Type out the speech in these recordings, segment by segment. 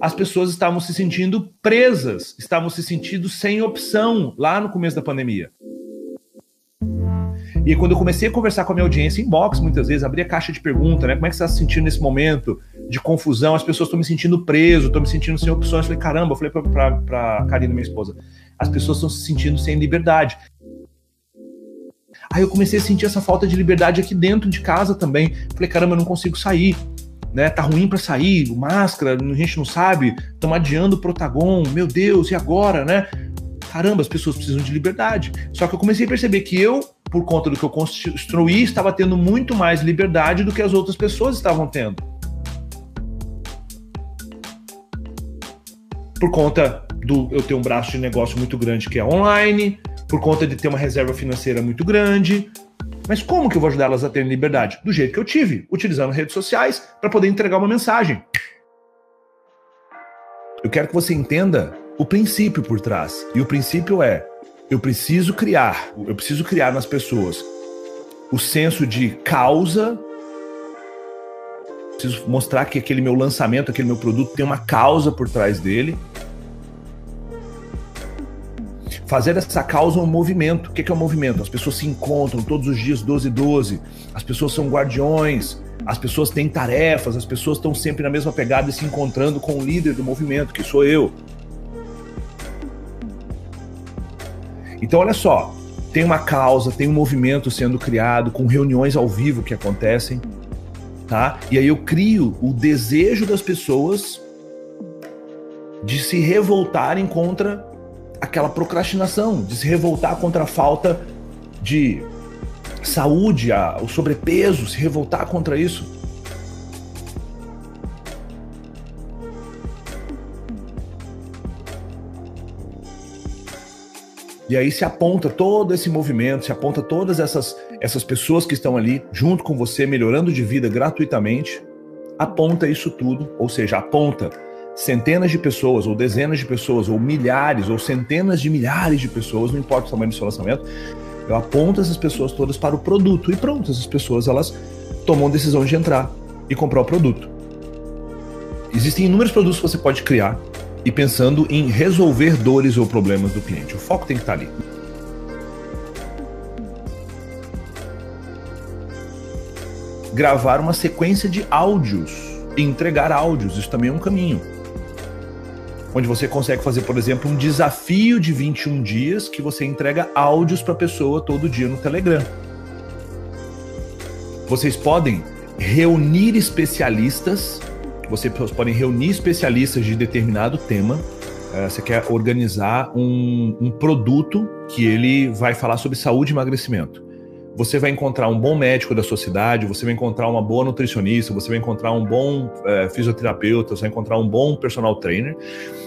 as pessoas estavam se sentindo presas, estavam se sentindo sem opção lá no começo da pandemia. E quando eu comecei a conversar com a minha audiência em box, muitas vezes, abri a caixa de pergunta, né? Como é que você está se sentindo nesse momento de confusão? As pessoas estão me sentindo preso, estão me sentindo sem opções. Eu falei, caramba, eu falei para a Karina, minha esposa, as pessoas estão se sentindo sem liberdade. Aí eu comecei a sentir essa falta de liberdade aqui dentro de casa também. Falei, caramba, eu não consigo sair. Né, tá ruim para sair, máscara, a gente não sabe, estamos adiando o Protagon, meu Deus, e agora, né? Caramba, as pessoas precisam de liberdade. Só que eu comecei a perceber que eu, por conta do que eu construí, estava tendo muito mais liberdade do que as outras pessoas estavam tendo. Por conta do eu ter um braço de negócio muito grande que é online, por conta de ter uma reserva financeira muito grande. Mas como que eu vou ajudar elas a terem liberdade? Do jeito que eu tive, utilizando redes sociais para poder entregar uma mensagem. Eu quero que você entenda o princípio por trás. E o princípio é: eu preciso criar, eu preciso criar nas pessoas o senso de causa. Preciso mostrar que aquele meu lançamento, aquele meu produto tem uma causa por trás dele fazer dessa causa um movimento. O que é um movimento? As pessoas se encontram todos os dias 12 e 12, as pessoas são guardiões, as pessoas têm tarefas, as pessoas estão sempre na mesma pegada e se encontrando com o líder do movimento, que sou eu. Então, olha só, tem uma causa, tem um movimento sendo criado, com reuniões ao vivo que acontecem, tá? E aí eu crio o desejo das pessoas de se revoltarem contra aquela procrastinação, de se revoltar contra a falta de saúde, a, o sobrepeso, se revoltar contra isso. E aí se aponta todo esse movimento, se aponta todas essas, essas pessoas que estão ali junto com você, melhorando de vida gratuitamente, aponta isso tudo, ou seja, aponta centenas de pessoas, ou dezenas de pessoas, ou milhares, ou centenas de milhares de pessoas, não importa o tamanho do seu lançamento, eu aponto essas pessoas todas para o produto e pronto, essas pessoas elas tomam decisão de entrar e comprar o produto. Existem inúmeros produtos que você pode criar e pensando em resolver dores ou problemas do cliente. O foco tem que estar ali. Gravar uma sequência de áudios e entregar áudios, isso também é um caminho onde você consegue fazer, por exemplo, um desafio de 21 dias que você entrega áudios para a pessoa todo dia no Telegram. Vocês podem reunir especialistas, vocês podem reunir especialistas de determinado tema. Eh, você quer organizar um, um produto que ele vai falar sobre saúde e emagrecimento você vai encontrar um bom médico da sua cidade, você vai encontrar uma boa nutricionista, você vai encontrar um bom é, fisioterapeuta, você vai encontrar um bom personal trainer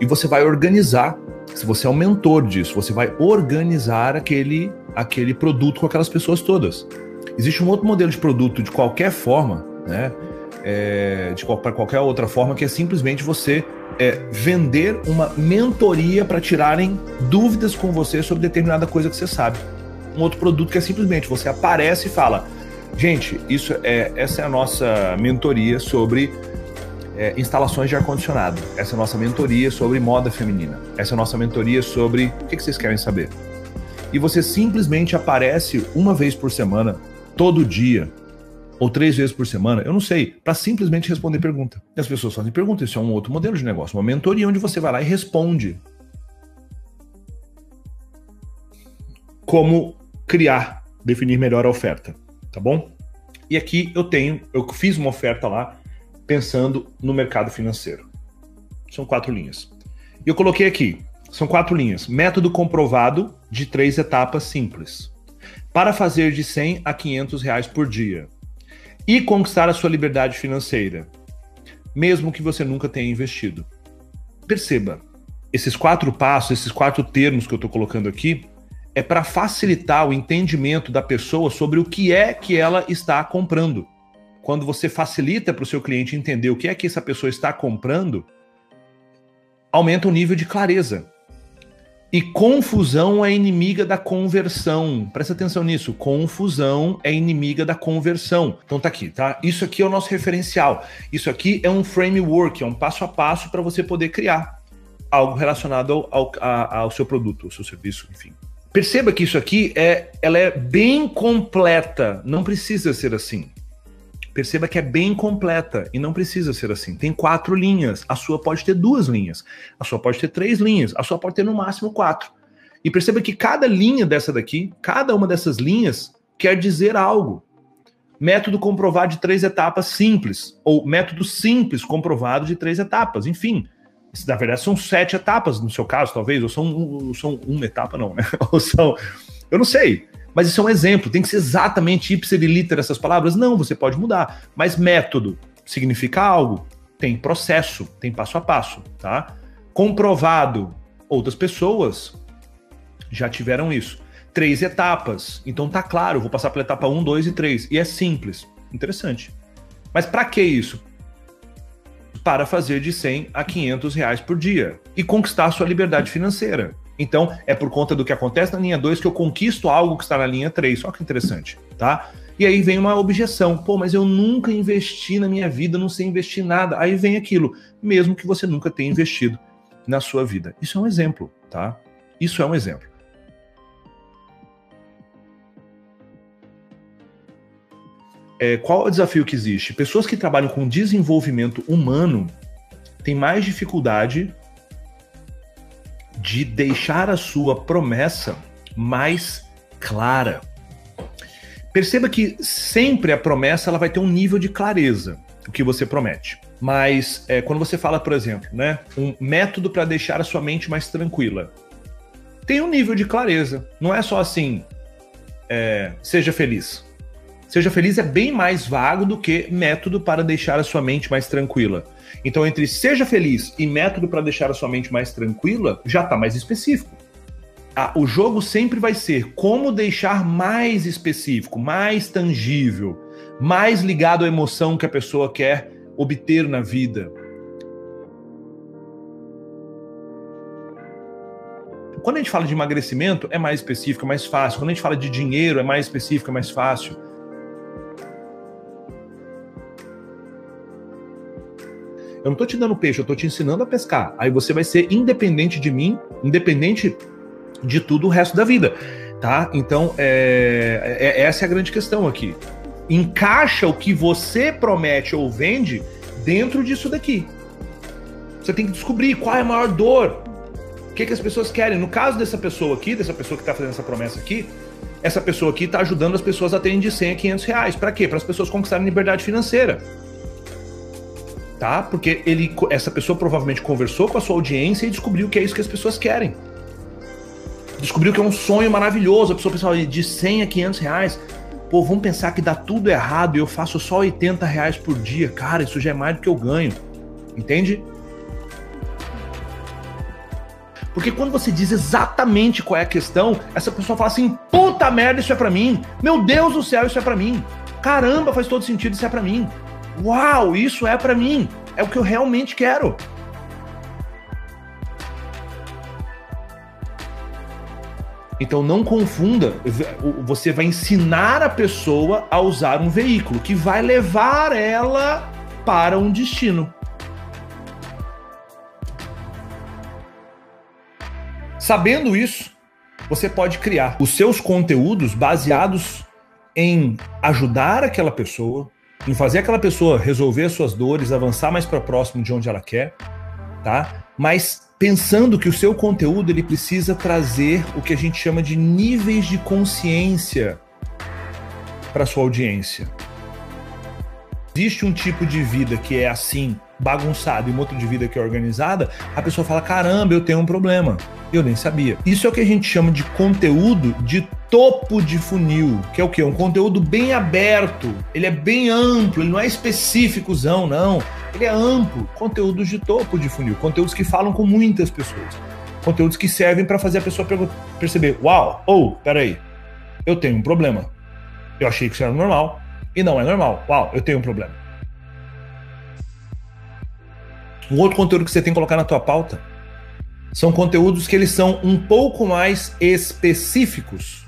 e você vai organizar. Se você é um mentor disso, você vai organizar aquele, aquele produto com aquelas pessoas todas. Existe um outro modelo de produto de qualquer forma, né? É, de para qualquer outra forma, que é simplesmente você é, vender uma mentoria para tirarem dúvidas com você sobre determinada coisa que você sabe um outro produto que é simplesmente você aparece e fala: gente, isso é essa é a nossa mentoria sobre é, instalações de ar-condicionado. Essa é a nossa mentoria sobre moda feminina. Essa é a nossa mentoria sobre o que, que vocês querem saber. E você simplesmente aparece uma vez por semana, todo dia, ou três vezes por semana, eu não sei, para simplesmente responder pergunta. E as pessoas fazem pergunta, isso é um outro modelo de negócio, uma mentoria onde você vai lá e responde. Como criar, definir melhor a oferta, tá bom? E aqui eu tenho, eu fiz uma oferta lá pensando no mercado financeiro. São quatro linhas. E eu coloquei aqui, são quatro linhas. Método comprovado de três etapas simples. Para fazer de 100 a 500 reais por dia. E conquistar a sua liberdade financeira. Mesmo que você nunca tenha investido. Perceba, esses quatro passos, esses quatro termos que eu estou colocando aqui, é para facilitar o entendimento da pessoa sobre o que é que ela está comprando. Quando você facilita para o seu cliente entender o que é que essa pessoa está comprando, aumenta o nível de clareza. E confusão é inimiga da conversão. Presta atenção nisso. Confusão é inimiga da conversão. Então tá aqui, tá? Isso aqui é o nosso referencial. Isso aqui é um framework, é um passo a passo para você poder criar algo relacionado ao, ao, ao seu produto, ao seu serviço, enfim. Perceba que isso aqui é, ela é bem completa. Não precisa ser assim. Perceba que é bem completa e não precisa ser assim. Tem quatro linhas, a sua pode ter duas linhas, a sua pode ter três linhas, a sua pode ter no máximo quatro. E perceba que cada linha dessa daqui, cada uma dessas linhas, quer dizer algo. Método comprovado de três etapas simples, ou método simples comprovado de três etapas, enfim. Na verdade, são sete etapas no seu caso, talvez, ou são, são uma etapa, não, né? Ou são. Eu não sei. Mas isso é um exemplo, tem que ser exatamente ipser liter essas palavras? Não, você pode mudar. Mas método significa algo, tem processo, tem passo a passo, tá? Comprovado, outras pessoas já tiveram isso. Três etapas, então tá claro, vou passar pela etapa 1, 2 e 3. E é simples, interessante. Mas para que isso? Para fazer de 100 a 500 reais por dia e conquistar sua liberdade financeira. Então, é por conta do que acontece na linha 2 que eu conquisto algo que está na linha 3. Só que interessante, tá? E aí vem uma objeção. Pô, mas eu nunca investi na minha vida, não sei investir nada. Aí vem aquilo, mesmo que você nunca tenha investido na sua vida. Isso é um exemplo, tá? Isso é um exemplo. É, qual é o desafio que existe? Pessoas que trabalham com desenvolvimento humano têm mais dificuldade de deixar a sua promessa mais clara. Perceba que sempre a promessa ela vai ter um nível de clareza, o que você promete. Mas é, quando você fala, por exemplo, né, um método para deixar a sua mente mais tranquila, tem um nível de clareza. Não é só assim, é, seja feliz. Seja feliz é bem mais vago do que método para deixar a sua mente mais tranquila. Então, entre seja feliz e método para deixar a sua mente mais tranquila, já está mais específico. Ah, o jogo sempre vai ser como deixar mais específico, mais tangível, mais ligado à emoção que a pessoa quer obter na vida. Quando a gente fala de emagrecimento, é mais específico, é mais fácil. Quando a gente fala de dinheiro, é mais específico, é mais fácil. Eu não estou te dando peixe, eu estou te ensinando a pescar. Aí você vai ser independente de mim, independente de tudo o resto da vida, tá? Então, é, é, é, essa é a grande questão aqui. Encaixa o que você promete ou vende dentro disso daqui. Você tem que descobrir qual é a maior dor, o que, que as pessoas querem. No caso dessa pessoa aqui, dessa pessoa que está fazendo essa promessa aqui, essa pessoa aqui está ajudando as pessoas a terem de 100 a 500 reais. Para quê? Para as pessoas conquistarem liberdade financeira tá? Porque ele, essa pessoa provavelmente conversou com a sua audiência e descobriu que é isso que as pessoas querem. Descobriu que é um sonho maravilhoso. A pessoa pensava de 100 a 500 reais. Pô, vamos pensar que dá tudo errado e eu faço só 80 reais por dia. Cara, isso já é mais do que eu ganho. Entende? Porque quando você diz exatamente qual é a questão, essa pessoa fala assim: puta merda, isso é para mim. Meu Deus do céu, isso é para mim. Caramba, faz todo sentido, isso é para mim. Uau, isso é para mim. É o que eu realmente quero. Então não confunda, você vai ensinar a pessoa a usar um veículo que vai levar ela para um destino. Sabendo isso, você pode criar os seus conteúdos baseados em ajudar aquela pessoa, em fazer aquela pessoa resolver suas dores, avançar mais para próximo de onde ela quer, tá? Mas pensando que o seu conteúdo ele precisa trazer o que a gente chama de níveis de consciência para sua audiência. Existe um tipo de vida que é assim, bagunçada, e um outro de vida que é organizada, a pessoa fala: caramba, eu tenho um problema. Eu nem sabia. Isso é o que a gente chama de conteúdo de topo de funil, que é o que? Um conteúdo bem aberto, ele é bem amplo, ele não é específicozão, não. Ele é amplo. Conteúdos de topo de funil, conteúdos que falam com muitas pessoas. Conteúdos que servem para fazer a pessoa perceber: uau, ou, oh, peraí, eu tenho um problema. Eu achei que isso era normal e não é normal. Uau, eu tenho um problema. Um outro conteúdo que você tem que colocar na tua pauta são conteúdos que eles são um pouco mais específicos.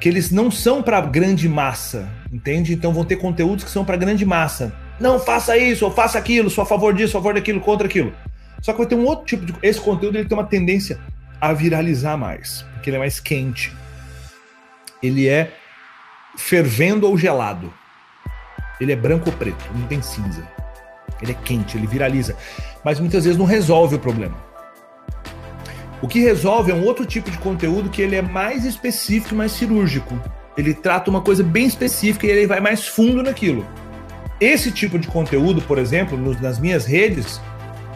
Que eles não são para grande massa, entende? Então vão ter conteúdos que são para grande massa. Não faça isso, ou faça aquilo, sou a favor disso, a favor daquilo, contra aquilo. Só que vai ter um outro tipo de. Esse conteúdo ele tem uma tendência a viralizar mais, porque ele é mais quente. Ele é fervendo ou gelado. Ele é branco ou preto, não tem cinza. Ele é quente, ele viraliza. Mas muitas vezes não resolve o problema. O que resolve é um outro tipo de conteúdo que ele é mais específico mais cirúrgico. Ele trata uma coisa bem específica e ele vai mais fundo naquilo. Esse tipo de conteúdo, por exemplo, nos, nas minhas redes,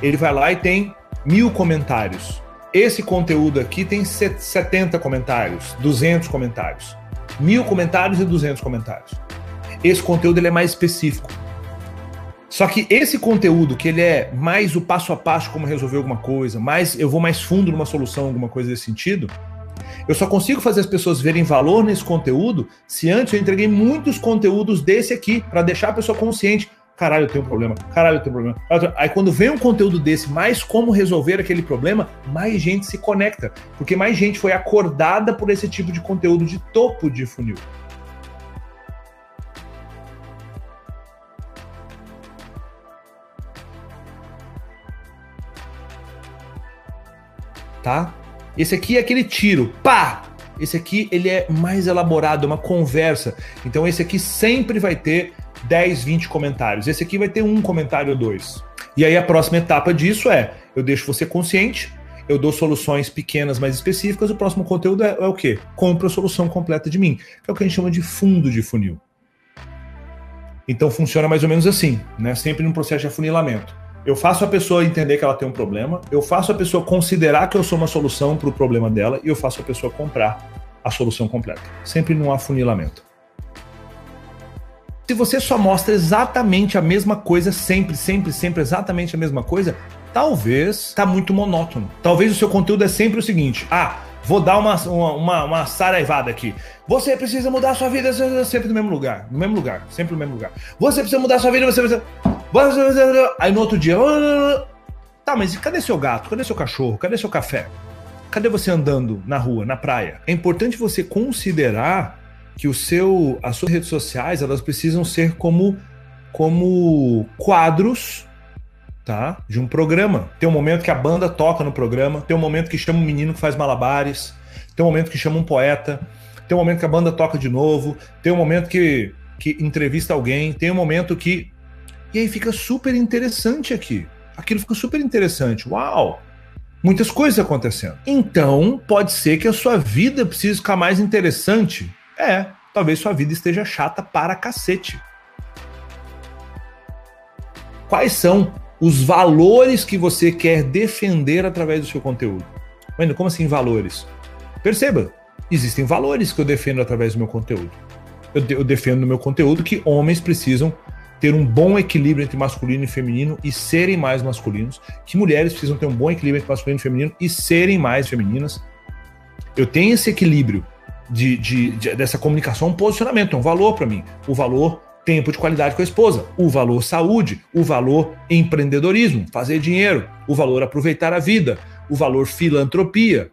ele vai lá e tem mil comentários. Esse conteúdo aqui tem 70 comentários, 200 comentários. Mil comentários e 200 comentários. Esse conteúdo ele é mais específico. Só que esse conteúdo, que ele é mais o passo a passo como resolver alguma coisa, mais eu vou mais fundo numa solução, alguma coisa desse sentido, eu só consigo fazer as pessoas verem valor nesse conteúdo se antes eu entreguei muitos conteúdos desse aqui, para deixar a pessoa consciente. Caralho, eu tenho um problema. Caralho, eu tenho um problema. Aí quando vem um conteúdo desse, mais como resolver aquele problema, mais gente se conecta. Porque mais gente foi acordada por esse tipo de conteúdo de topo de funil. Tá? Esse aqui é aquele tiro, pá! Esse aqui ele é mais elaborado, é uma conversa. Então esse aqui sempre vai ter 10, 20 comentários. Esse aqui vai ter um comentário ou dois. E aí a próxima etapa disso é: eu deixo você consciente, eu dou soluções pequenas, mais específicas. O próximo conteúdo é, é o quê? Compra a solução completa de mim, que é o que a gente chama de fundo de funil. Então funciona mais ou menos assim, né? Sempre num processo de afunilamento. Eu faço a pessoa entender que ela tem um problema, eu faço a pessoa considerar que eu sou uma solução para o problema dela e eu faço a pessoa comprar a solução completa. Sempre num afunilamento. Se você só mostra exatamente a mesma coisa, sempre, sempre, sempre exatamente a mesma coisa, talvez está muito monótono. Talvez o seu conteúdo é sempre o seguinte: ah, vou dar uma, uma, uma saraivada aqui. Você precisa mudar sua vida sempre no mesmo lugar. No mesmo lugar, sempre no mesmo lugar. Você precisa mudar sua vida, você precisa. Aí no outro dia. Tá, mas cadê seu gato? Cadê seu cachorro? Cadê seu café? Cadê você andando na rua, na praia? É importante você considerar que o seu, as suas redes sociais, elas precisam ser como como quadros, tá? De um programa. Tem um momento que a banda toca no programa, tem um momento que chama um menino que faz malabares, tem um momento que chama um poeta, tem um momento que a banda toca de novo, tem um momento que que entrevista alguém, tem um momento que e aí fica super interessante aqui. Aquilo fica super interessante. Uau! Muitas coisas acontecendo. Então, pode ser que a sua vida precise ficar mais interessante. É, talvez sua vida esteja chata para cacete. Quais são os valores que você quer defender através do seu conteúdo? Mas como assim valores? Perceba, existem valores que eu defendo através do meu conteúdo. Eu, eu defendo no meu conteúdo que homens precisam ter um bom equilíbrio entre masculino e feminino e serem mais masculinos, que mulheres precisam ter um bom equilíbrio entre masculino e feminino e serem mais femininas. Eu tenho esse equilíbrio de, de, de dessa comunicação, um posicionamento, um valor para mim. O valor tempo de qualidade com a esposa, o valor saúde, o valor empreendedorismo, fazer dinheiro, o valor aproveitar a vida, o valor filantropia.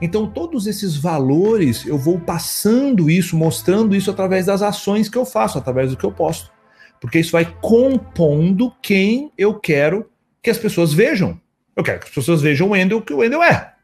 Então, todos esses valores, eu vou passando isso, mostrando isso através das ações que eu faço, através do que eu posto. Porque isso vai compondo quem eu quero que as pessoas vejam. Eu quero que as pessoas vejam o Wendel que o Wendel é.